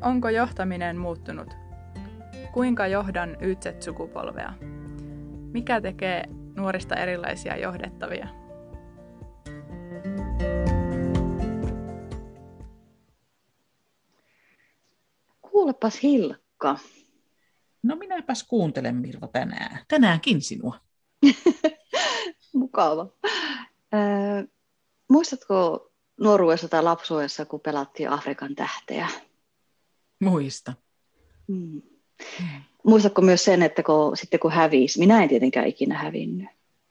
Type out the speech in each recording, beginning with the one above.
Onko johtaminen muuttunut? Kuinka johdan YZ-sukupolvea? Mikä tekee nuorista erilaisia johdettavia? Kuulepas Hilkka. No minäpäs kuuntelen Mirva tänään. Tänäänkin sinua. Mukava. Äh, muistatko nuoruudessa tai lapsuudessa, kun pelattiin Afrikan tähteä? Muista. Hmm. Muistatko myös sen, että kun, sitten kun hävisi, minä en tietenkään ikinä hävinnyt,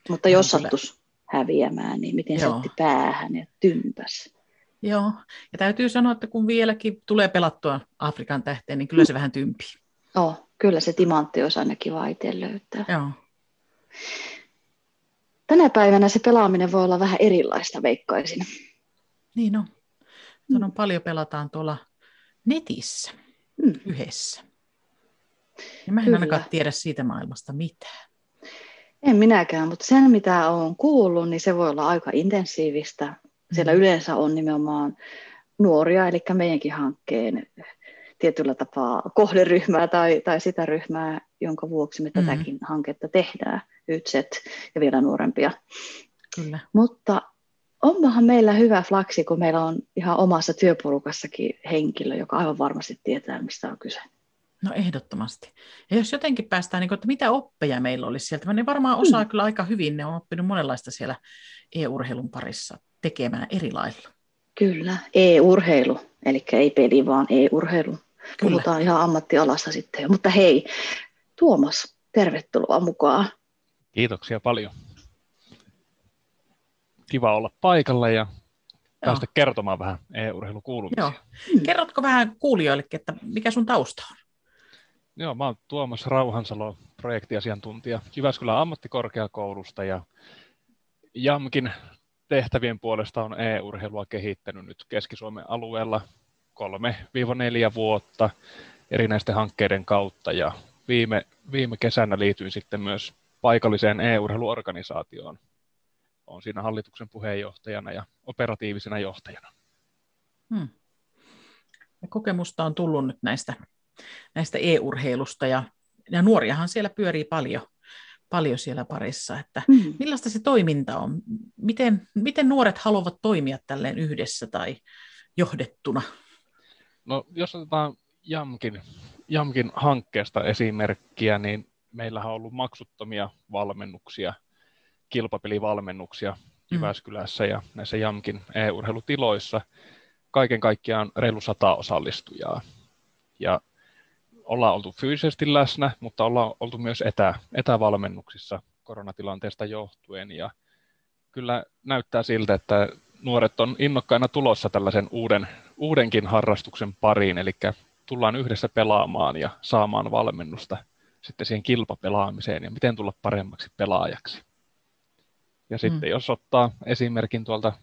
mutta jos sattuisi häviämään, niin miten se otti päähän ja tympäs. Joo, ja täytyy sanoa, että kun vieläkin tulee pelattua Afrikan tähteen, niin kyllä se vähän tympii. Oh, kyllä se timantti olisi aina kiva itse löytää. Joo. Tänä päivänä se pelaaminen voi olla vähän erilaista, veikkaisin. Niin on. Sanon, paljon pelataan tuolla netissä mm. yhdessä. Ja mä en Kyllä. ainakaan tiedä siitä maailmasta mitään. En minäkään, mutta sen mitä olen kuullut, niin se voi olla aika intensiivistä. Siellä mm. yleensä on nimenomaan nuoria, eli meidänkin hankkeen tietyllä tapaa kohderyhmää tai, tai sitä ryhmää, jonka vuoksi me mm. tätäkin hanketta tehdään, YTSET ja vielä nuorempia. Kyllä. Mutta onpahan meillä hyvä flaksi, kun meillä on ihan omassa työporukassakin henkilö, joka aivan varmasti tietää, mistä on kyse. No ehdottomasti. Ja jos jotenkin päästään, niin kuin, että mitä oppeja meillä olisi sieltä, ne varmaan osaa mm. kyllä aika hyvin, ne on oppinut monenlaista siellä e-urheilun parissa tekemään eri lailla. Kyllä, e-urheilu, eli ei peli, vaan e-urheilu. Kyllä. Puhutaan ihan ammattialasta sitten. Mutta hei, Tuomas, tervetuloa mukaan. Kiitoksia paljon. Kiva olla paikalla ja päästä Joo. kertomaan vähän e-urheilukuulumisia. Joo. Kerrotko vähän kuulijoille, että mikä sun tausta on? Joo, mä oon Tuomas Rauhansalo, projektiasiantuntija Jyväskylän ammattikorkeakoulusta ja JAMKin tehtävien puolesta on e-urheilua kehittänyt nyt Keski-Suomen alueella 3-4 vuotta erinäisten hankkeiden kautta ja viime, viime kesänä liityin sitten myös paikalliseen e-urheiluorganisaatioon. Olen siinä hallituksen puheenjohtajana ja operatiivisena johtajana. Hmm. Ja kokemusta on tullut nyt näistä, näistä e-urheilusta ja, ja nuoriahan siellä pyörii paljon, paljon siellä parissa. Että hmm. Millaista se toiminta on? Miten, miten nuoret haluavat toimia tälleen yhdessä tai johdettuna? No, jos otetaan Jamkin, Jamkin hankkeesta esimerkkiä, niin meillähän on ollut maksuttomia valmennuksia, kilpapelivalmennuksia mm. Jyväskylässä ja näissä Jamkin e-urheilutiloissa. Kaiken kaikkiaan reilu sata osallistujaa. Ja ollaan oltu fyysisesti läsnä, mutta ollaan oltu myös etä, etävalmennuksissa koronatilanteesta johtuen. Ja kyllä näyttää siltä, että nuoret on innokkaina tulossa tällaisen uuden, uudenkin harrastuksen pariin, eli tullaan yhdessä pelaamaan ja saamaan valmennusta sitten siihen kilpapelaamiseen ja miten tulla paremmaksi pelaajaksi. Ja sitten mm. jos ottaa esimerkin tuolta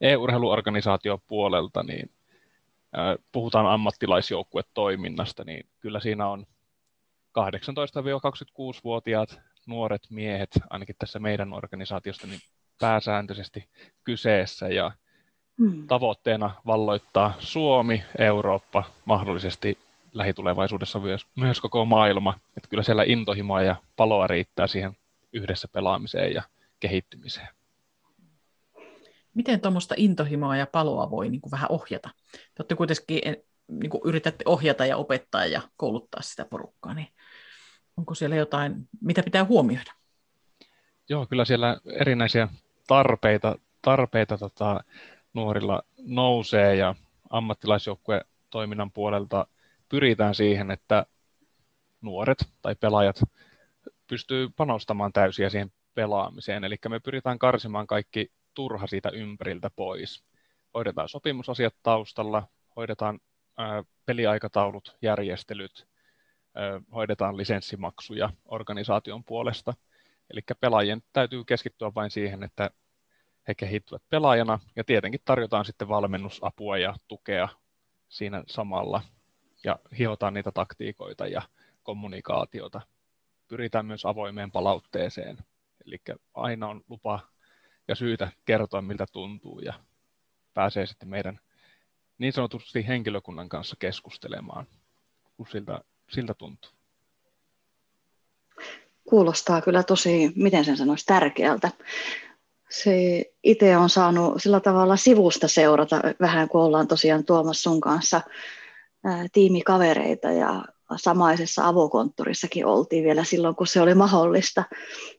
e-urheiluorganisaation puolelta, niin puhutaan ammattilaisjoukkuetoiminnasta, niin kyllä siinä on 18-26-vuotiaat nuoret miehet, ainakin tässä meidän organisaatiosta, niin pääsääntöisesti kyseessä ja hmm. tavoitteena valloittaa Suomi, Eurooppa, mahdollisesti lähitulevaisuudessa myös, myös koko maailma. Että kyllä siellä intohimoa ja paloa riittää siihen yhdessä pelaamiseen ja kehittymiseen. Miten tuommoista intohimoa ja paloa voi niin kuin vähän ohjata? Te olette kuitenkin niin kuin yritätte ohjata ja opettaa ja kouluttaa sitä porukkaa, niin onko siellä jotain, mitä pitää huomioida? Joo, kyllä siellä erinäisiä tarpeita, tarpeita tota, nuorilla nousee ja ammattilaisjoukkueen toiminnan puolelta pyritään siihen, että nuoret tai pelaajat pystyy panostamaan täysiä siihen pelaamiseen. Eli me pyritään karsimaan kaikki turha siitä ympäriltä pois. Hoidetaan sopimusasiat taustalla, hoidetaan peliaikataulut, järjestelyt, hoidetaan lisenssimaksuja organisaation puolesta – Eli pelaajien täytyy keskittyä vain siihen, että he kehittyvät pelaajana ja tietenkin tarjotaan sitten valmennusapua ja tukea siinä samalla ja hiotaan niitä taktiikoita ja kommunikaatiota. Pyritään myös avoimeen palautteeseen, eli aina on lupa ja syytä kertoa, miltä tuntuu ja pääsee sitten meidän niin sanotusti henkilökunnan kanssa keskustelemaan, kun siltä, siltä tuntuu? Kuulostaa kyllä tosi, miten sen sanoisi, tärkeältä. Se itse on saanut sillä tavalla sivusta seurata vähän, kun ollaan tosiaan Tuomas sun kanssa tiimikavereita ja samaisessa avokonttorissakin oltiin vielä silloin, kun se oli mahdollista.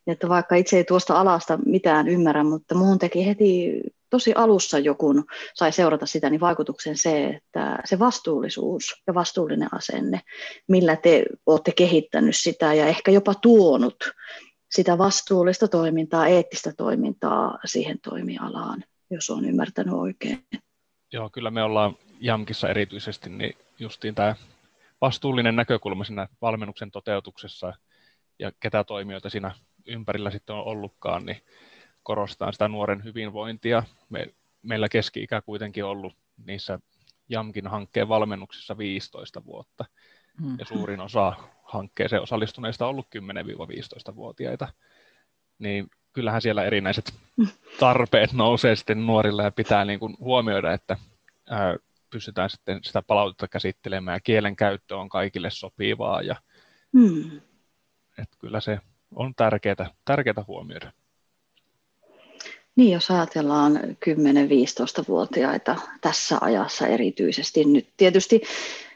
Että vaikka itse ei tuosta alasta mitään ymmärrä, mutta muun teki heti tosi alussa joku sai seurata sitä, niin vaikutuksen se, että se vastuullisuus ja vastuullinen asenne, millä te olette kehittänyt sitä ja ehkä jopa tuonut sitä vastuullista toimintaa, eettistä toimintaa siihen toimialaan, jos on ymmärtänyt oikein. Joo, kyllä me ollaan Jamkissa erityisesti, niin justiin tämä vastuullinen näkökulma siinä valmennuksen toteutuksessa ja ketä toimijoita siinä ympärillä sitten on ollutkaan, niin korostaa sitä nuoren hyvinvointia. Me, meillä keski-ikä kuitenkin ollut niissä JAMKin hankkeen valmennuksissa 15 vuotta. Hmm. Ja suurin osa hankkeeseen osallistuneista on ollut 10-15-vuotiaita. Niin kyllähän siellä erinäiset tarpeet nousee sitten nuorille ja pitää niin kuin huomioida, että ää, pystytään sitten sitä palautetta käsittelemään ja kielen käyttö on kaikille sopivaa. Ja, hmm. että kyllä se on tärkeää, tärkeää huomioida. Niin, jos ajatellaan 10-15-vuotiaita tässä ajassa erityisesti nyt. Tietysti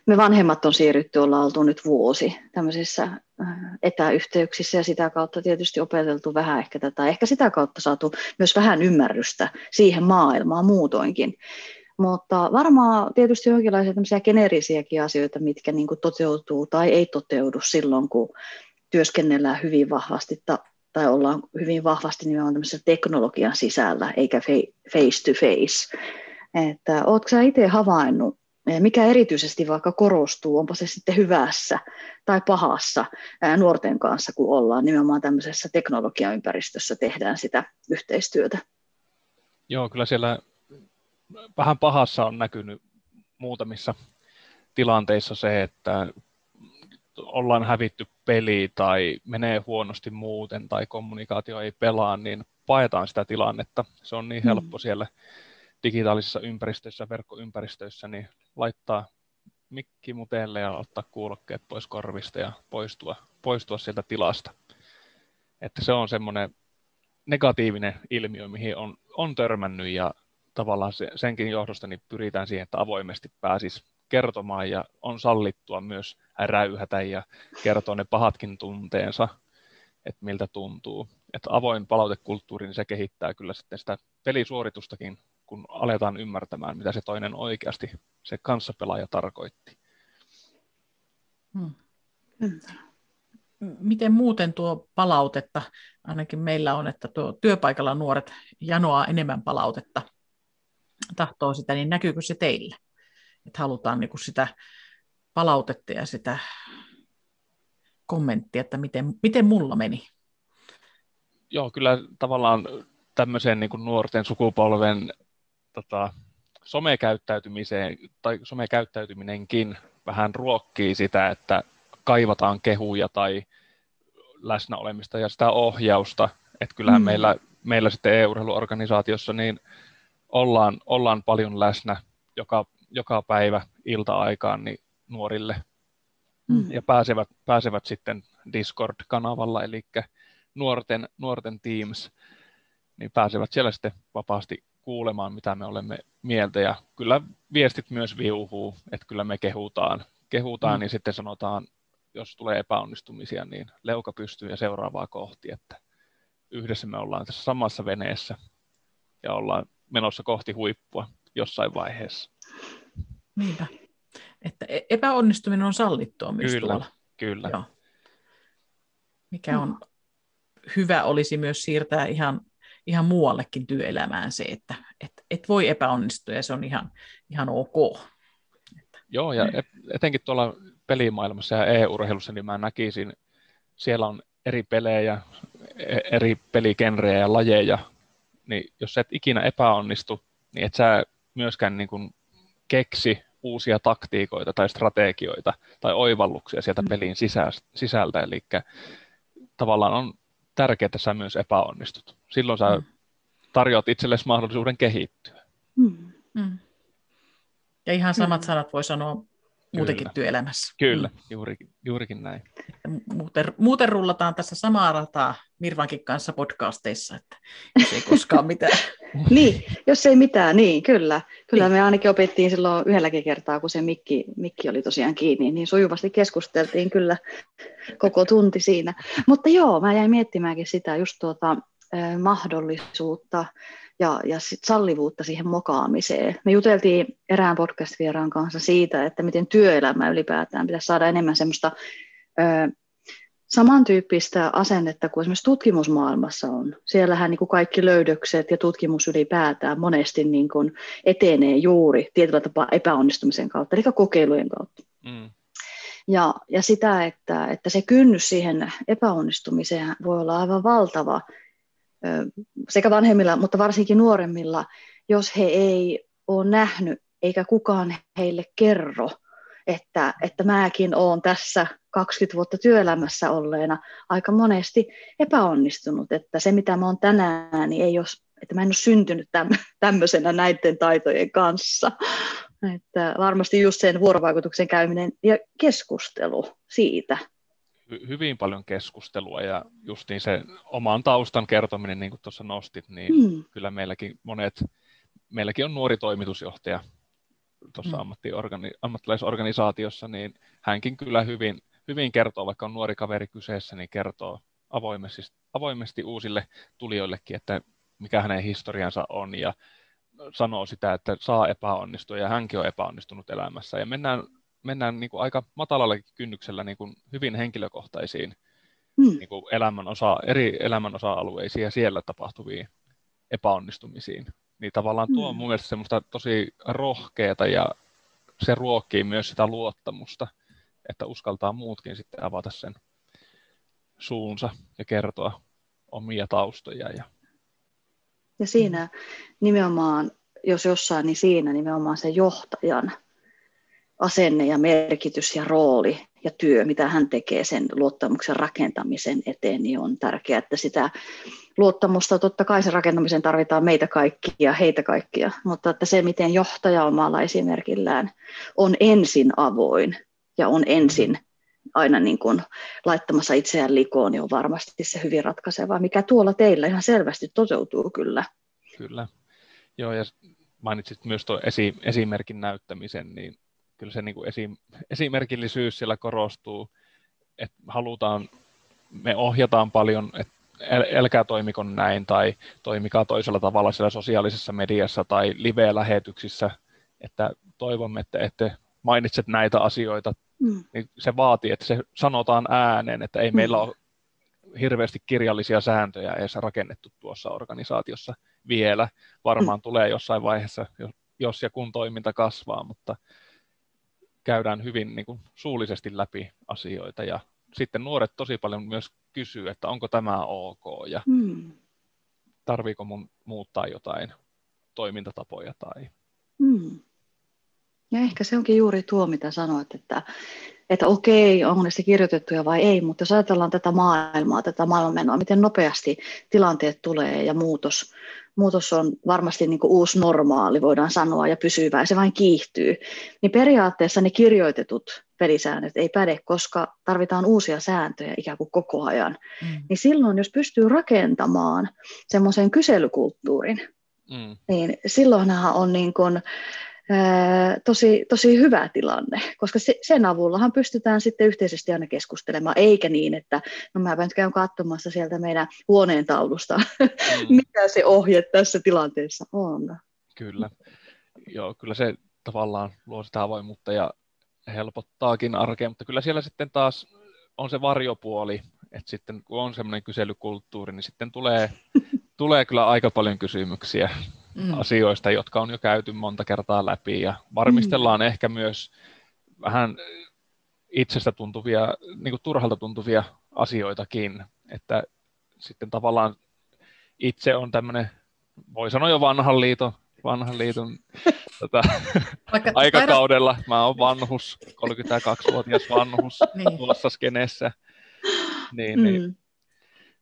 me vanhemmat on siirrytty, ollaan oltu nyt vuosi tämmöisissä äh, etäyhteyksissä ja sitä kautta tietysti opeteltu vähän ehkä tätä, ehkä sitä kautta saatu myös vähän ymmärrystä siihen maailmaan muutoinkin. Mutta varmaan tietysti jonkinlaisia tämmöisiä geneerisiäkin asioita, mitkä niin toteutuu tai ei toteudu silloin, kun työskennellään hyvin vahvasti ta- tai ollaan hyvin vahvasti nimenomaan tämmöisessä teknologian sisällä, eikä face to face. Että oletko sä itse havainnut, eh, mikä erityisesti vaikka korostuu, onpa se sitten hyvässä tai pahassa nuorten kanssa, kun ollaan nimenomaan tämmöisessä teknologiaympäristössä, tehdään sitä yhteistyötä? Joo, kyllä siellä vähän pahassa on näkynyt muutamissa tilanteissa se, että ollaan hävitty peli tai menee huonosti muuten tai kommunikaatio ei pelaa, niin paetaan sitä tilannetta. Se on niin helppo mm. siellä digitaalisissa ympäristöissä, verkkoympäristöissä, niin laittaa mikki mutelle ja ottaa kuulokkeet pois korvista ja poistua, poistua sieltä tilasta. Että se on semmoinen negatiivinen ilmiö, mihin on, on törmännyt ja tavallaan se, senkin johdosta niin pyritään siihen, että avoimesti pääsisi kertomaan ja on sallittua myös räyhätä ja kertoa ne pahatkin tunteensa, että miltä tuntuu. Että avoin palautekulttuuri, niin se kehittää kyllä sitten sitä pelisuoritustakin, kun aletaan ymmärtämään, mitä se toinen oikeasti se kanssapelaaja tarkoitti. Hmm. Miten muuten tuo palautetta, ainakin meillä on, että tuo työpaikalla nuoret janoaa enemmän palautetta, tahtoo sitä, niin näkyykö se teillä? Että halutaan niin kuin sitä palautetta ja sitä kommenttia, että miten, miten mulla meni. Joo, kyllä tavallaan tämmöiseen niin kuin nuorten sukupolven tota, somekäyttäytymiseen tai somekäyttäytyminenkin vähän ruokkii sitä, että kaivataan kehuja tai läsnäolemista ja sitä ohjausta. Että kyllähän mm. meillä, meillä sitten EU-urheiluorganisaatiossa niin ollaan, ollaan paljon läsnä joka, joka päivä ilta-aikaan niin nuorille mm. ja pääsevät, pääsevät sitten Discord-kanavalla, eli nuorten, nuorten Teams, niin pääsevät siellä sitten vapaasti kuulemaan, mitä me olemme mieltä. Ja kyllä viestit myös viuhuu, että kyllä me kehutaan, kehutaan mm. niin sitten sanotaan, jos tulee epäonnistumisia, niin leuka pystyy ja seuraavaa kohti, että yhdessä me ollaan tässä samassa veneessä ja ollaan menossa kohti huippua jossain vaiheessa. Niinpä. Että e- epäonnistuminen on sallittua myös kyllä, tuolla. Kyllä, Joo. Mikä on hyvä olisi myös siirtää ihan, ihan muuallekin työelämään se, että et, et voi epäonnistua ja se on ihan, ihan ok. Joo, ja etenkin tuolla pelimaailmassa ja e-urheilussa, niin mä näkisin, siellä on eri pelejä, e- eri peligenrejä ja lajeja, niin jos et ikinä epäonnistu, niin et sä myöskään niin kuin keksi uusia taktiikoita tai strategioita tai oivalluksia sieltä mm. pelin sisältä. Eli tavallaan on tärkeää, että sä myös epäonnistut. Silloin sä mm. tarjoat itsellesi mahdollisuuden kehittyä. Mm. Mm. Ja ihan samat mm. sanat voi sanoa muutenkin Kyllä. työelämässä. Kyllä, mm. juurikin, juurikin näin. Muuten, muuten rullataan tässä samaa rataa Mirvankin kanssa podcasteissa, että jos ei koskaan mitään. niin, jos ei mitään, niin kyllä. Kyllä niin. me ainakin opettiin silloin yhdelläkin kertaa, kun se mikki, mikki oli tosiaan kiinni, niin sujuvasti keskusteltiin kyllä koko tunti siinä. Mutta joo, mä jäin miettimäänkin sitä just tuota eh, mahdollisuutta ja, ja sit sallivuutta siihen mokaamiseen. Me juteltiin erään podcast-vieraan kanssa siitä, että miten työelämä ylipäätään pitäisi saada enemmän semmoista ö, samantyyppistä asennetta kuin esimerkiksi tutkimusmaailmassa on. Siellähän niin kuin kaikki löydökset ja tutkimus ylipäätään monesti niin kuin etenee juuri tietyllä tapaa epäonnistumisen kautta, eli kokeilujen kautta. Mm. Ja, ja sitä, että, että se kynnys siihen epäonnistumiseen voi olla aivan valtava, sekä vanhemmilla, mutta varsinkin nuoremmilla, jos he ei ole nähnyt eikä kukaan heille kerro, että, että mäkin olen tässä 20 vuotta työelämässä olleena aika monesti epäonnistunut, että se mitä mä oon tänään, niin ei ole, että mä en ole syntynyt tämmöisenä näiden taitojen kanssa. Että varmasti just sen vuorovaikutuksen käyminen ja keskustelu siitä hyvin paljon keskustelua ja justiin se oman taustan kertominen, niin kuin tuossa nostit, niin mm. kyllä meilläkin monet, meilläkin on nuori toimitusjohtaja tuossa mm. ammattiorgani, ammattilaisorganisaatiossa, niin hänkin kyllä hyvin, hyvin kertoo, vaikka on nuori kaveri kyseessä, niin kertoo avoimesti, avoimesti uusille tulijoillekin, että mikä hänen historiansa on ja sanoo sitä, että saa epäonnistua ja hänkin on epäonnistunut elämässä. Ja mennään mennään niin kuin aika matalalla kynnyksellä niin kuin hyvin henkilökohtaisiin mm. niin kuin elämän osa, eri elämän osa-alueisiin ja siellä tapahtuviin epäonnistumisiin. Niin tavallaan tuo on mm. mun mielestä semmoista tosi rohkeata ja se ruokkii myös sitä luottamusta, että uskaltaa muutkin sitten avata sen suunsa ja kertoa omia taustoja. Ja, ja siinä nimenomaan, jos jossain, niin siinä nimenomaan se johtajan asenne ja merkitys ja rooli ja työ, mitä hän tekee sen luottamuksen rakentamisen eteen, niin on tärkeää, että sitä luottamusta, totta kai sen rakentamisen tarvitaan meitä kaikkia, heitä kaikkia, mutta että se, miten johtaja omalla esimerkillään on ensin avoin ja on ensin aina niin kuin laittamassa itseään likoon, niin on varmasti se hyvin ratkaiseva, mikä tuolla teillä ihan selvästi toteutuu kyllä. Kyllä. Joo, ja mainitsit myös tuon esi- esimerkin näyttämisen, niin kyllä se niin kuin esim, esimerkillisyys siellä korostuu, että halutaan, me ohjataan paljon, että älkää toimiko näin tai toimikaa toisella tavalla siellä sosiaalisessa mediassa tai live-lähetyksissä, että toivomme, että ette mainitset näitä asioita, mm. niin se vaatii, että se sanotaan ääneen, että ei mm. meillä ole hirveästi kirjallisia sääntöjä edes rakennettu tuossa organisaatiossa vielä. Varmaan mm. tulee jossain vaiheessa, jos ja kun toiminta kasvaa, mutta käydään hyvin niin kuin, suullisesti läpi asioita ja sitten nuoret tosi paljon myös kysyy, että onko tämä ok ja mm. tarviiko mun muuttaa jotain toimintatapoja tai... Mm. Ja ehkä se onkin juuri tuo, mitä sanoit, että, että okei, onko ne kirjoitettuja vai ei, mutta jos ajatellaan tätä maailmaa, tätä maailmanmenoa, miten nopeasti tilanteet tulee ja muutos, muutos on varmasti niin kuin uusi normaali, voidaan sanoa, ja pysyvä, ja se vain kiihtyy, niin periaatteessa ne kirjoitetut pelisäännöt ei päde, koska tarvitaan uusia sääntöjä ikään kuin koko ajan. Mm. Niin silloin, jos pystyy rakentamaan semmoisen kyselykulttuurin, mm. niin silloinhan on niin kuin, tosi, tosi hyvä tilanne, koska se, sen avullahan pystytään sitten yhteisesti aina keskustelemaan, eikä niin, että no mä nyt käyn katsomassa sieltä meidän huoneen taulusta, mm. mitä se ohje tässä tilanteessa on. Kyllä, joo, kyllä se tavallaan luo sitä avoimuutta ja helpottaakin arkea, mutta kyllä siellä sitten taas on se varjopuoli, että sitten kun on semmoinen kyselykulttuuri, niin sitten tulee, tulee kyllä aika paljon kysymyksiä mm. asioista, jotka on jo käyty monta kertaa läpi ja varmistellaan mm. ehkä myös vähän itsestä tuntuvia, niin kuin turhalta tuntuvia asioitakin, että sitten tavallaan itse on tämmöinen, voi sanoa jo vanhan liiton, vanhan liiton tota, aikakaudella. Mä oon vanhus, 32-vuotias vanhus niin. tuossa skeneessä. Niin, mm. niin,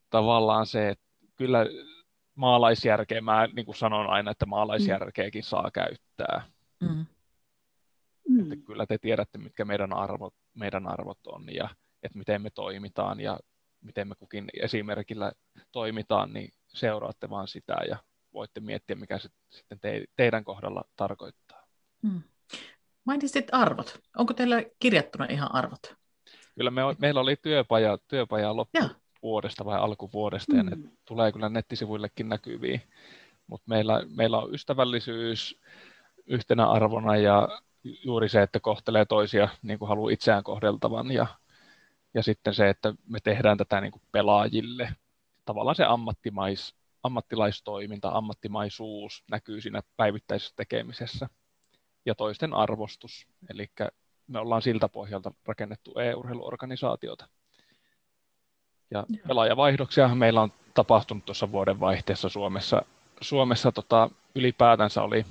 tavallaan se, että kyllä maalaisjärkeä, mä niin kuin sanon aina, että maalaisjärkeäkin saa käyttää. Mm. Mm. Että kyllä te tiedätte, mitkä meidän arvot, meidän arvot on ja että miten me toimitaan ja miten me kukin esimerkillä toimitaan, niin seuraatte vaan sitä ja voitte miettiä, mikä se sitten te, teidän kohdalla tarkoittaa. Mm. Mainitsit arvot. Onko teillä kirjattuna ihan arvot? Kyllä me, meillä oli työpaja, työpaja loppuvuodesta vai alkuvuodesta, mm. ja ne mm. tulee kyllä nettisivuillekin näkyviin. Mutta meillä, meillä on ystävällisyys yhtenä arvona ja juuri se, että kohtelee toisia niin kuin haluaa itseään kohdeltavan ja, ja sitten se, että me tehdään tätä niin kuin pelaajille. Tavallaan se ammattimais, ammattilaistoiminta, ammattimaisuus näkyy siinä päivittäisessä tekemisessä ja toisten arvostus. Eli me ollaan siltä pohjalta rakennettu e-urheiluorganisaatiota. Ja pelaajavaihdoksia meillä on tapahtunut tuossa vuoden vaihteessa Suomessa. Suomessa tota, ylipäätänsä oli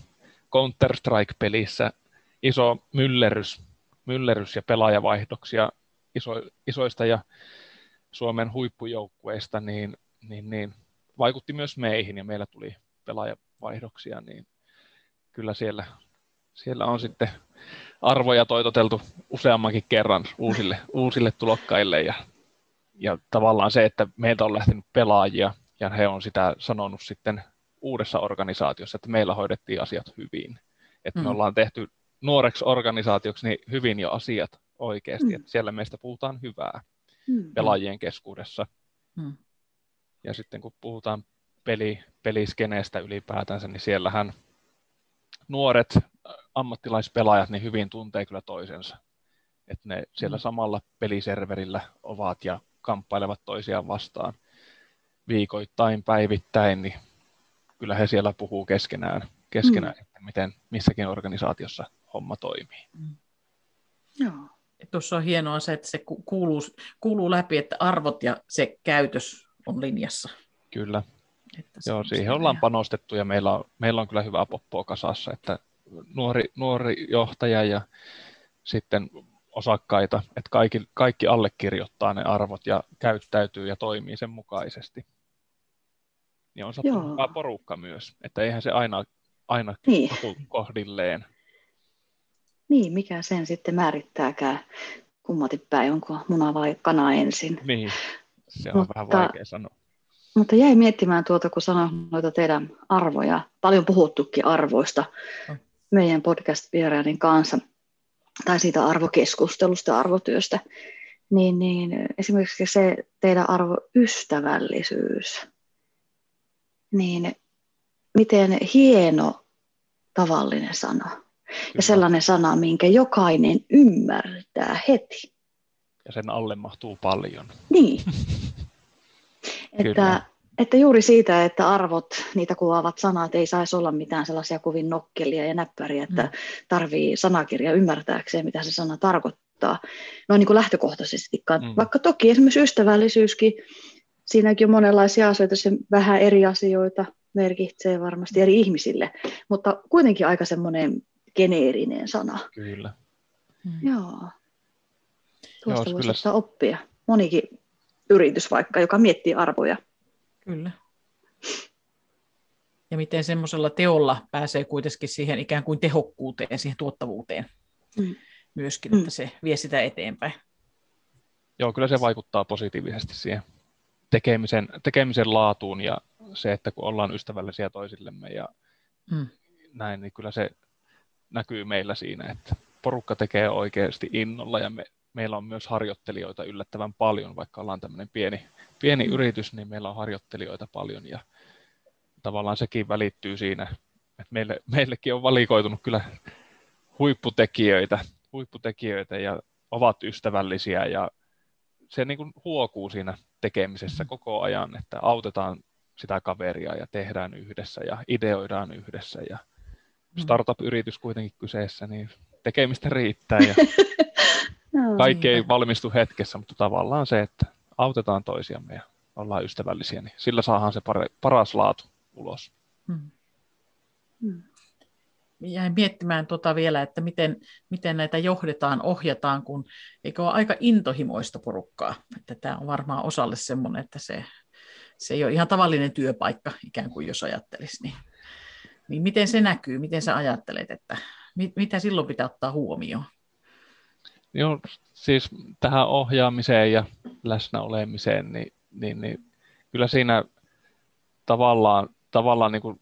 Counter-Strike-pelissä iso myllerys, myllerys ja pelaajavaihdoksia iso, isoista ja Suomen huippujoukkueista, niin, niin, niin vaikutti myös meihin ja meillä tuli pelaajavaihdoksia, niin kyllä siellä, siellä on sitten arvoja toitoteltu useammankin kerran uusille, uusille tulokkaille ja, ja tavallaan se, että meiltä on lähtenyt pelaajia ja he on sitä sanonut sitten uudessa organisaatiossa, että meillä hoidettiin asiat hyvin. Että mm. me ollaan tehty nuoreksi organisaatioksi niin hyvin jo asiat oikeasti, mm. että siellä meistä puhutaan hyvää mm. pelaajien keskuudessa. Mm. Ja sitten kun puhutaan peli, peliskeneestä ylipäätänsä, niin siellähän nuoret ammattilaispelaajat niin hyvin tuntee kyllä toisensa. Että ne siellä mm. samalla peliserverillä ovat ja kamppailevat toisiaan vastaan viikoittain, päivittäin, niin kyllä he siellä puhuu keskenään, keskenään mm. että miten missäkin organisaatiossa homma toimii. Mm. Joo. Tuossa on hienoa se, että se kuuluu, kuuluu läpi, että arvot ja se käytös on linjassa. Kyllä. Että Joo, siihen ollaan ihan... panostettu ja meillä on, meillä on kyllä hyvä poppoa kasassa, että nuori, nuori johtaja ja sitten osakkaita, että kaikki, kaikki allekirjoittaa ne arvot ja käyttäytyy ja toimii sen mukaisesti. Niin on sattunut porukka myös, että eihän se aina, aina niin. kohdilleen. Niin, mikä sen sitten määrittääkään kummatin päin, onko muna vai kana ensin. Niin, se on mutta, vähän vaikea sanoa. Mutta jäi miettimään tuota, kun sanoin noita teidän arvoja. Paljon puhuttukin arvoista no. meidän podcast-vieraiden kanssa, tai siitä arvokeskustelusta, arvotyöstä. Niin, niin esimerkiksi se teidän arvo ystävällisyys, niin miten hieno tavallinen sana ja sellainen sana, minkä jokainen ymmärtää heti. Ja sen alle mahtuu paljon. Niin. että, että juuri siitä, että arvot, niitä kuvaavat sanat, ei saisi olla mitään sellaisia kovin nokkelia ja näppäriä, että mm. tarvii sanakirja ymmärtääkseen, mitä se sana tarkoittaa. Noin niin kuin lähtökohtaisesti. Mm. Vaikka toki esimerkiksi ystävällisyyskin, siinäkin on monenlaisia asioita, se vähän eri asioita merkitsee varmasti eri ihmisille, mutta kuitenkin aika semmoinen geneerinen sana. Kyllä. Hmm. Joo. Tuosta voisi kyllä... oppia. Monikin yritys vaikka, joka miettii arvoja. Kyllä. Ja miten semmoisella teolla pääsee kuitenkin siihen ikään kuin tehokkuuteen, siihen tuottavuuteen mm. myöskin, että se vie sitä eteenpäin. Joo, kyllä se vaikuttaa positiivisesti siihen tekemisen, tekemisen laatuun ja se, että kun ollaan ystävällisiä toisillemme ja mm. näin, niin kyllä se näkyy meillä siinä, että porukka tekee oikeasti innolla ja me, meillä on myös harjoittelijoita yllättävän paljon, vaikka ollaan tämmöinen pieni, pieni mm. yritys, niin meillä on harjoittelijoita paljon ja tavallaan sekin välittyy siinä, että meille, meillekin on valikoitunut kyllä huipputekijöitä, huipputekijöitä ja ovat ystävällisiä ja se niin kuin huokuu siinä tekemisessä mm. koko ajan, että autetaan sitä kaveria ja tehdään yhdessä ja ideoidaan yhdessä ja Mm. startup-yritys kuitenkin kyseessä, niin tekemistä riittää ja no, kaikki ei valmistu hetkessä, mutta tavallaan se, että autetaan toisiamme ja ollaan ystävällisiä, niin sillä saadaan se paras laatu ulos. Hmm. Hmm. Jäin miettimään tuota vielä, että miten, miten näitä johdetaan, ohjataan, kun eikö ole aika intohimoista porukkaa. Että tämä on varmaan osalle semmoinen, että se, se ei ole ihan tavallinen työpaikka, ikään kuin jos ajattelisi. Niin niin miten se näkyy? Miten sä ajattelet, että Mitä silloin pitää ottaa huomioon? Joo, siis tähän ohjaamiseen ja läsnä olemiseen, niin, niin, niin kyllä siinä tavallaan, tavallaan niin kuin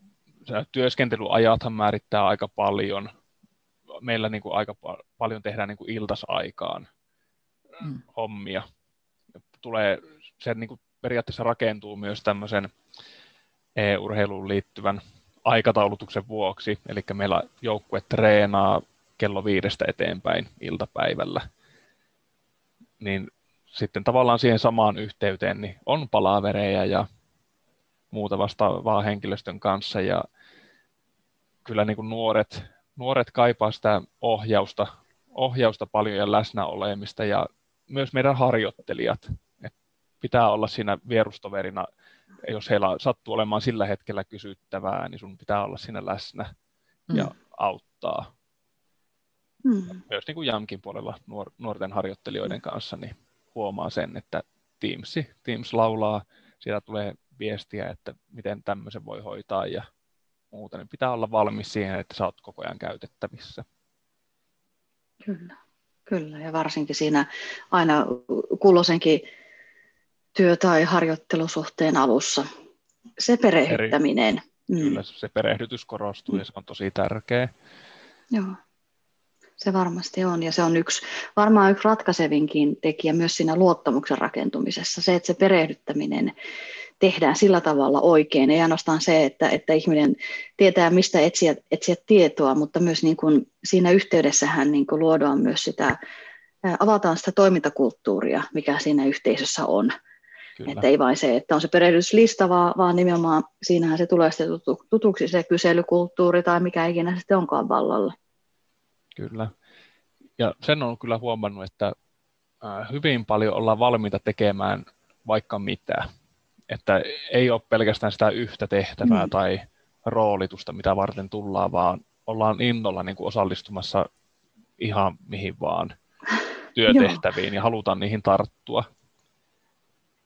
työskentelyajathan määrittää aika paljon. Meillä niin kuin aika pa- paljon tehdään niin kuin iltasaikaan mm. hommia. Tulee, se niin kuin periaatteessa rakentuu myös tämmöisen e-urheiluun liittyvän aikataulutuksen vuoksi. Eli meillä joukkue treenaa kello viidestä eteenpäin iltapäivällä. Niin sitten tavallaan siihen samaan yhteyteen niin on palavereja ja muuta vastaavaa henkilöstön kanssa ja kyllä niin kuin nuoret, nuoret kaipaa sitä ohjausta, ohjausta paljon ja läsnä olemista ja myös meidän harjoittelijat. Et pitää olla siinä vierustoverina, jos heillä sattuu olemaan sillä hetkellä kysyttävää, niin sun pitää olla siinä läsnä mm. ja auttaa. Mm. Myös niin kuin Jamkin puolella nuor- nuorten harjoittelijoiden kanssa niin huomaa sen, että Teams, Teams laulaa, siellä tulee viestiä, että miten tämmöisen voi hoitaa ja muuta, niin pitää olla valmis siihen, että sä oot koko ajan käytettävissä. Kyllä, kyllä. Ja varsinkin siinä aina kulloisenkin työ- tai harjoittelusuhteen alussa se perehdyttäminen. Eri, mm. Kyllä, se perehdytys korostuu mm. ja se on tosi tärkeä. Joo, se varmasti on. Ja se on yksi, varmaan yksi ratkaisevinkin tekijä myös siinä luottamuksen rakentumisessa. Se, että se perehdyttäminen tehdään sillä tavalla oikein. Ei ainoastaan se, että, että ihminen tietää, mistä etsiä, etsiä tietoa, mutta myös niin kuin siinä yhteydessähän niin kuin luodaan myös sitä, avataan sitä toimintakulttuuria, mikä siinä yhteisössä on. Kyllä. Että ei vain se, että on se perehdytyslista, vaan, vaan nimenomaan siinähän se tulee sitten tutuksi se kyselykulttuuri tai mikä ikinä sitten onkaan vallalla. Kyllä. Ja sen on kyllä huomannut, että hyvin paljon ollaan valmiita tekemään vaikka mitä että ei ole pelkästään sitä yhtä tehtävää mm. tai roolitusta, mitä varten tullaan, vaan ollaan innolla niin kuin osallistumassa ihan mihin vaan työtehtäviin ja halutaan niihin tarttua.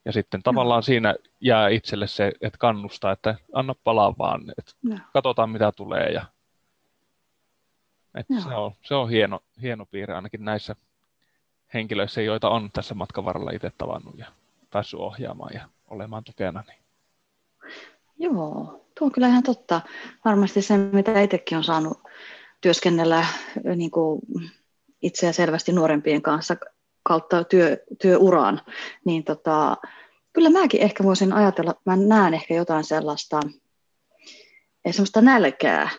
Ja sitten tavallaan siinä jää itselle se, että kannustaa, että anna palaa vaan, että no. katsotaan mitä tulee. Ja, että se, on, se on hieno, hieno piirre ainakin näissä henkilöissä, joita on tässä matkan varrella itse tavannut ja päässyt ohjaamaan ja olemaan tukena. Niin. Joo, tuo on kyllä ihan totta. Varmasti se, mitä itsekin on saanut työskennellä niin kuin itseä selvästi nuorempien kanssa kautta työ, työuraan, niin tota, kyllä mäkin ehkä voisin ajatella, mä näen ehkä jotain sellaista, sellaista nälkää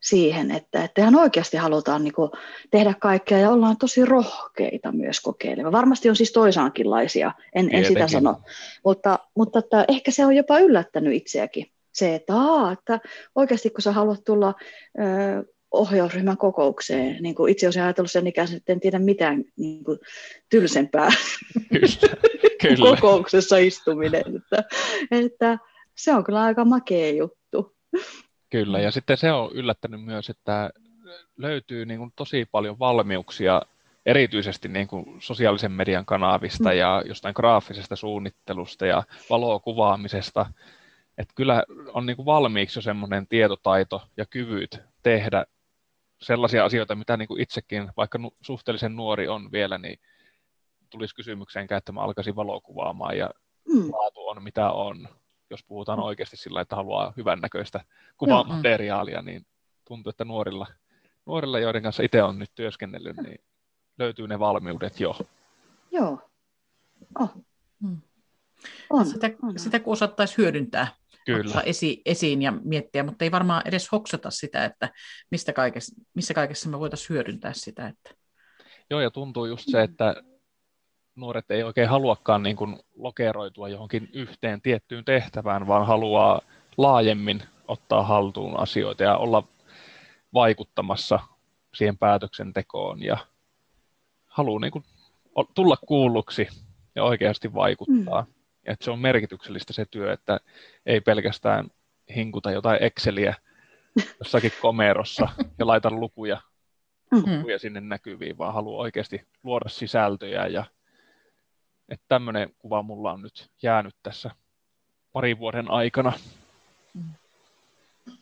siihen, että, että ihan oikeasti halutaan niin kuin, tehdä kaikkea ja ollaan tosi rohkeita myös kokeilemaan. Varmasti on siis toisaankinlaisia, en, en sitä sano, mutta, mutta että ehkä se on jopa yllättänyt itseäkin se, että, aa, että oikeasti kun sä haluat tulla ö, ohjausryhmän kokoukseen, niin kuin itse olisin ajatellut sen ikäisen, että en tiedä mitään niin kuin, tylsempää kyllä, kyllä. kokouksessa istuminen, että, että se on kyllä aika makea juttu. Kyllä, ja sitten se on yllättänyt myös, että löytyy niin kuin tosi paljon valmiuksia erityisesti niin kuin sosiaalisen median kanavista mm. ja jostain graafisesta suunnittelusta ja valokuvaamisesta. Että kyllä on niin kuin valmiiksi jo semmoinen tietotaito ja kyvyt tehdä sellaisia asioita, mitä niin kuin itsekin, vaikka nu- suhteellisen nuori on vielä, niin tulisi kysymykseen, että mä alkaisin valokuvaamaan ja mm. laatu on mitä on jos puhutaan oikeasti sillä, että haluaa hyvännäköistä kuvamateriaalia, niin tuntuu, että nuorilla, nuorilla, joiden kanssa itse on nyt työskennellyt, niin löytyy ne valmiudet jo. Joo. Oh. Hmm. On, sitä, on. sitä kun osattaisi hyödyntää, Kyllä. ottaa esi, esiin ja miettiä, mutta ei varmaan edes hoksata sitä, että mistä kaikessa, missä kaikessa me voitaisiin hyödyntää sitä. Että... Joo, ja tuntuu just se, että nuoret ei oikein haluakaan niin kuin lokeroitua johonkin yhteen tiettyyn tehtävään, vaan haluaa laajemmin ottaa haltuun asioita ja olla vaikuttamassa siihen päätöksentekoon ja haluaa niin kuin tulla kuulluksi ja oikeasti vaikuttaa. Mm. Ja että se on merkityksellistä se työ, että ei pelkästään hinkuta jotain Exceliä jossakin komerossa ja laita lukuja, mm-hmm. lukuja sinne näkyviin, vaan haluaa oikeasti luoda sisältöjä ja että tämmöinen kuva mulla on nyt jäänyt tässä parin vuoden aikana.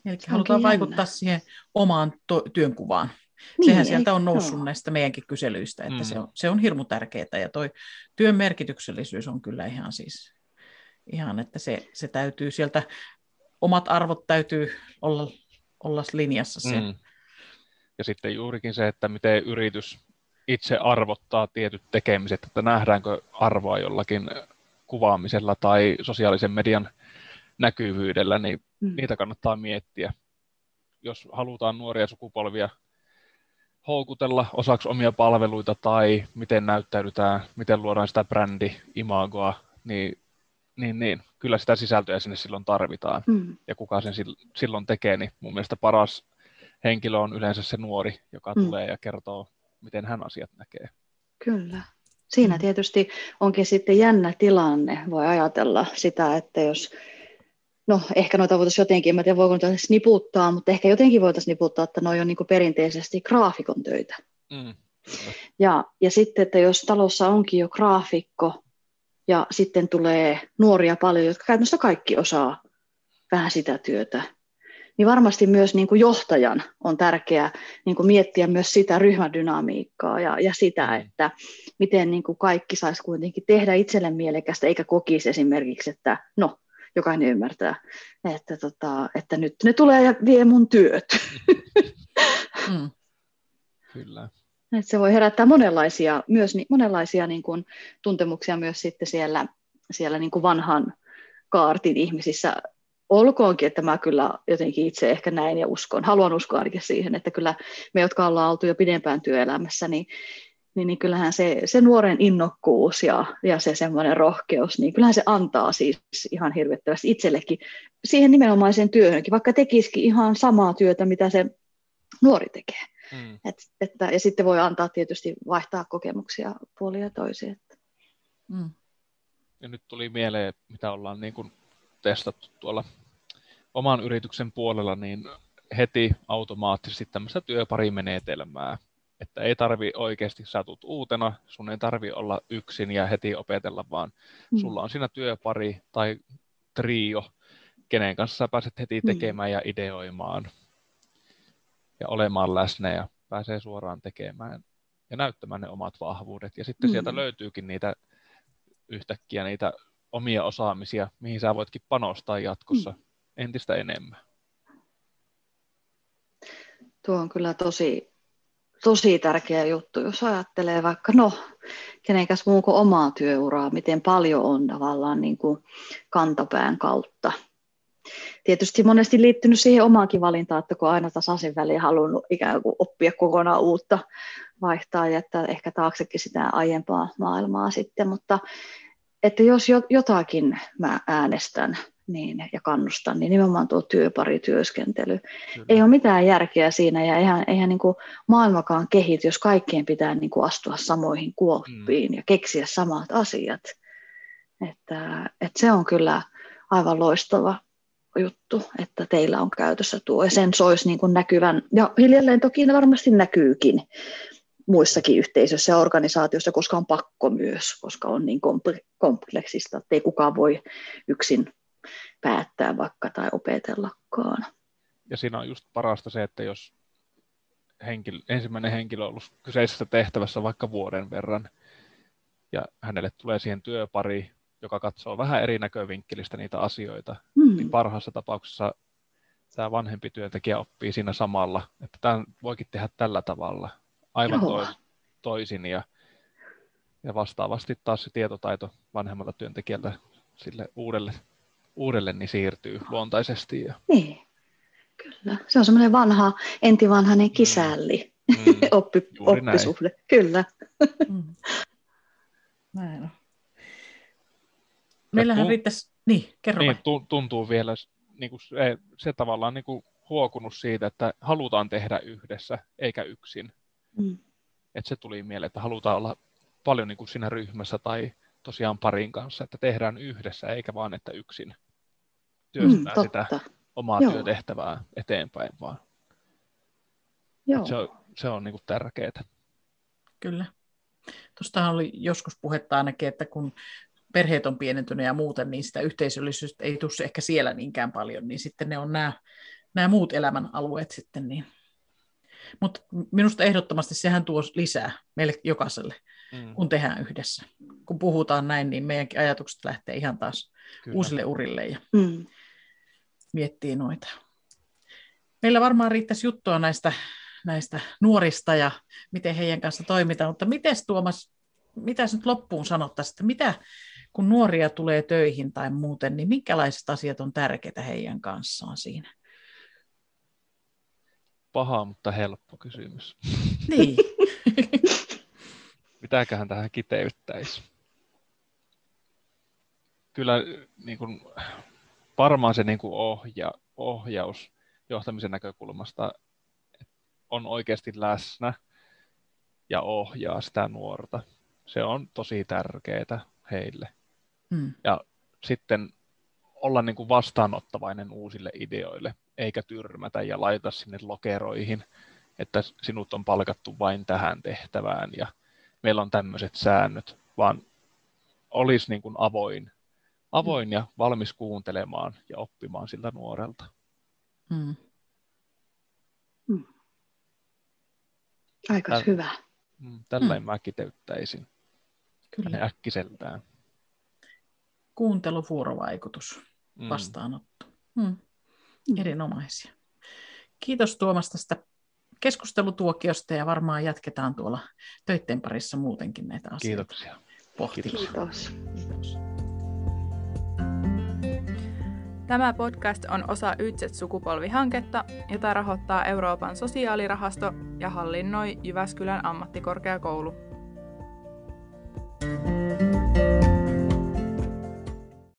Eli halutaan jännä. vaikuttaa siihen omaan to- työnkuvaan. Niin, Sehän sieltä on noussut joo. näistä meidänkin kyselyistä, että mm. se, on, se on hirmu tärkeää ja toi työn merkityksellisyys on kyllä ihan siis, ihan, että se, se täytyy sieltä, omat arvot täytyy olla, olla linjassa siellä. Mm. Ja sitten juurikin se, että miten yritys itse arvottaa tietyt tekemiset, että nähdäänkö arvoa jollakin kuvaamisella tai sosiaalisen median näkyvyydellä, niin mm. niitä kannattaa miettiä. Jos halutaan nuoria sukupolvia houkutella osaksi omia palveluita tai miten näyttäydytään, miten luodaan sitä brändi-imagoa, niin, niin, niin kyllä sitä sisältöä sinne silloin tarvitaan. Mm. Ja kuka sen silloin tekee, niin mun mielestä paras henkilö on yleensä se nuori, joka mm. tulee ja kertoo, miten hän asiat näkee. Kyllä. Siinä mm. tietysti onkin sitten jännä tilanne. Voi ajatella sitä, että jos no ehkä noita voitaisiin jotenkin, en tiedä voiko noita niputtaa, mutta ehkä jotenkin voitaisiin niputtaa, että ne on niin perinteisesti graafikon töitä. Mm. Ja, ja sitten, että jos talossa onkin jo graafikko ja sitten tulee nuoria paljon, jotka käytännössä kaikki osaa vähän sitä työtä, niin varmasti myös niin kuin johtajan on tärkeää niin kuin miettiä myös sitä ryhmädynamiikkaa ja, ja sitä, mm. että miten niin kuin kaikki saisi kuitenkin tehdä itselle mielekästä, eikä kokisi esimerkiksi, että no, jokainen ymmärtää, että, tota, että nyt ne tulee ja vie mun työt. Mm. Kyllä. Että se voi herättää monenlaisia, myös monenlaisia niin kuin, tuntemuksia myös sitten siellä, siellä niin kuin vanhan kaartin ihmisissä. Olkoonkin, että mä kyllä jotenkin itse ehkä näin ja uskon, haluan uskoa ainakin siihen, että kyllä me, jotka ollaan oltu jo pidempään työelämässä, niin niin, niin kyllähän se, se nuoren innokkuus ja, ja se semmoinen rohkeus, niin kyllähän se antaa siis ihan hirvittävästi itsellekin siihen nimenomaiseen työhönkin, vaikka tekisikin ihan samaa työtä, mitä se nuori tekee. Mm. Et, että, ja sitten voi antaa tietysti vaihtaa kokemuksia puolia ja toisia. Mm. Ja nyt tuli mieleen, mitä ollaan niin kuin testattu tuolla oman yrityksen puolella, niin heti automaattisesti tämmöistä työparimenetelmää, että ei tarvi oikeasti satut uutena, sun ei tarvi olla yksin ja heti opetella, vaan mm. sulla on siinä työpari tai trio, kenen kanssa sä pääset heti mm. tekemään mm. ja ideoimaan ja olemaan läsnä ja pääsee suoraan tekemään ja näyttämään ne omat vahvuudet. Ja sitten mm. sieltä löytyykin niitä yhtäkkiä niitä omia osaamisia, mihin sä voitkin panostaa jatkossa mm. entistä enemmän. Tuo on kyllä tosi, tosi tärkeä juttu, jos ajattelee vaikka, no, kenenkäs muu kuin omaa työuraa, miten paljon on tavallaan niin kuin kantapään kautta. Tietysti monesti liittynyt siihen omaankin valintaan, että kun aina tasaisin väliin halunnut ikään kuin oppia kokonaan uutta, vaihtaa ja jättää ehkä taaksekin sitä aiempaa maailmaa sitten, mutta että jos jotakin mä äänestän, niin, ja kannustan, niin nimenomaan tuo työparityöskentely. Kyllä. Ei ole mitään järkeä siinä, ja eihän, eihän niin kuin maailmakaan kehity, jos kaikkien pitää niin kuin astua samoihin kuoppiin mm. ja keksiä samat asiat. Että, että se on kyllä aivan loistava juttu, että teillä on käytössä tuo, ja sen soisi niin kuin näkyvän, ja hiljalleen toki ne varmasti näkyykin muissakin yhteisöissä ja organisaatioissa, koska on pakko myös, koska on niin kompleksista, että ei kukaan voi yksin päättää vaikka tai opetellakaan. Ja siinä on just parasta se, että jos henkilö, ensimmäinen henkilö on ollut kyseisessä tehtävässä vaikka vuoden verran, ja hänelle tulee siihen työpari, joka katsoo vähän eri näkövinkkelistä niitä asioita, mm. niin parhaassa tapauksessa tämä vanhempi työntekijä oppii siinä samalla, että tämän voikin tehdä tällä tavalla, aivan tois, toisin, ja, ja vastaavasti taas se tietotaito vanhemmalta työntekijältä sille uudelle uudelleen niin siirtyy luontaisesti. Ja... Niin, kyllä. Se on semmoinen vanha, entivanhainen kisälli, mm. mm. Oppi, oppisuhde. Näin. Kyllä. Mm. Näin on. Meillähän tunt- riittäisi, niin, kerro niin, tuntuu vielä niin kuin se, se tavallaan niin kuin huokunut siitä, että halutaan tehdä yhdessä eikä yksin. Mm. Että se tuli mieleen, että halutaan olla paljon niin kuin siinä ryhmässä tai tosiaan parin kanssa, että tehdään yhdessä eikä vaan, että yksin työstää mm, sitä omaa Joo. työtehtävää eteenpäin vaan. Joo. Se on, se on niin kuin tärkeää. Kyllä. Tuostahan oli joskus puhetta ainakin, että kun perheet on pienentyneet ja muuten, niin sitä yhteisöllisyyttä ei tule ehkä siellä niinkään paljon, niin sitten ne on nämä, nämä muut elämän alueet sitten. Niin. Mutta minusta ehdottomasti sehän tuo lisää meille jokaiselle, mm. kun tehdään yhdessä. Kun puhutaan näin, niin meidänkin ajatukset lähtee ihan taas Kyllä. uusille urille ja mm. miettii noita. Meillä varmaan riittäisi juttua näistä, näistä nuorista ja miten heidän kanssa toimitaan, mutta miten Tuomas, mitä nyt loppuun sanottaisiin, että mitä kun nuoria tulee töihin tai muuten, niin minkälaiset asiat on tärkeitä heidän kanssaan siinä? Paha, mutta helppo kysymys. Niin. Mitäköhän tähän kiteyttäisi? Kyllä niin kuin, varmaan se niin kuin ohja, ohjaus johtamisen näkökulmasta on oikeasti läsnä ja ohjaa sitä nuorta. Se on tosi tärkeää heille. Mm. Ja sitten olla niin kuin vastaanottavainen uusille ideoille, eikä tyrmätä ja laita sinne lokeroihin, että sinut on palkattu vain tähän tehtävään ja meillä on tämmöiset säännöt, vaan olisi niin kuin avoin, avoin ja valmis kuuntelemaan ja oppimaan siltä nuorelta. Mm. Mm. Aika Täl, hyvä. Mm, tällä mm. mä kiteyttäisin Kyllä. äkkiseltään. Kuuntelu, vuorovaikutus, mm. vastaanotto. Mm. Mm. Erinomaisia. Kiitos Tuomas tästä keskustelutuokiosta ja varmaan jatketaan tuolla töitten parissa muutenkin näitä asioita. Kiitoksia. Kiitos. Kiitos. Tämä podcast on osa Ytset-sukupolvihanketta, jota rahoittaa Euroopan sosiaalirahasto ja hallinnoi Jyväskylän ammattikorkeakoulu.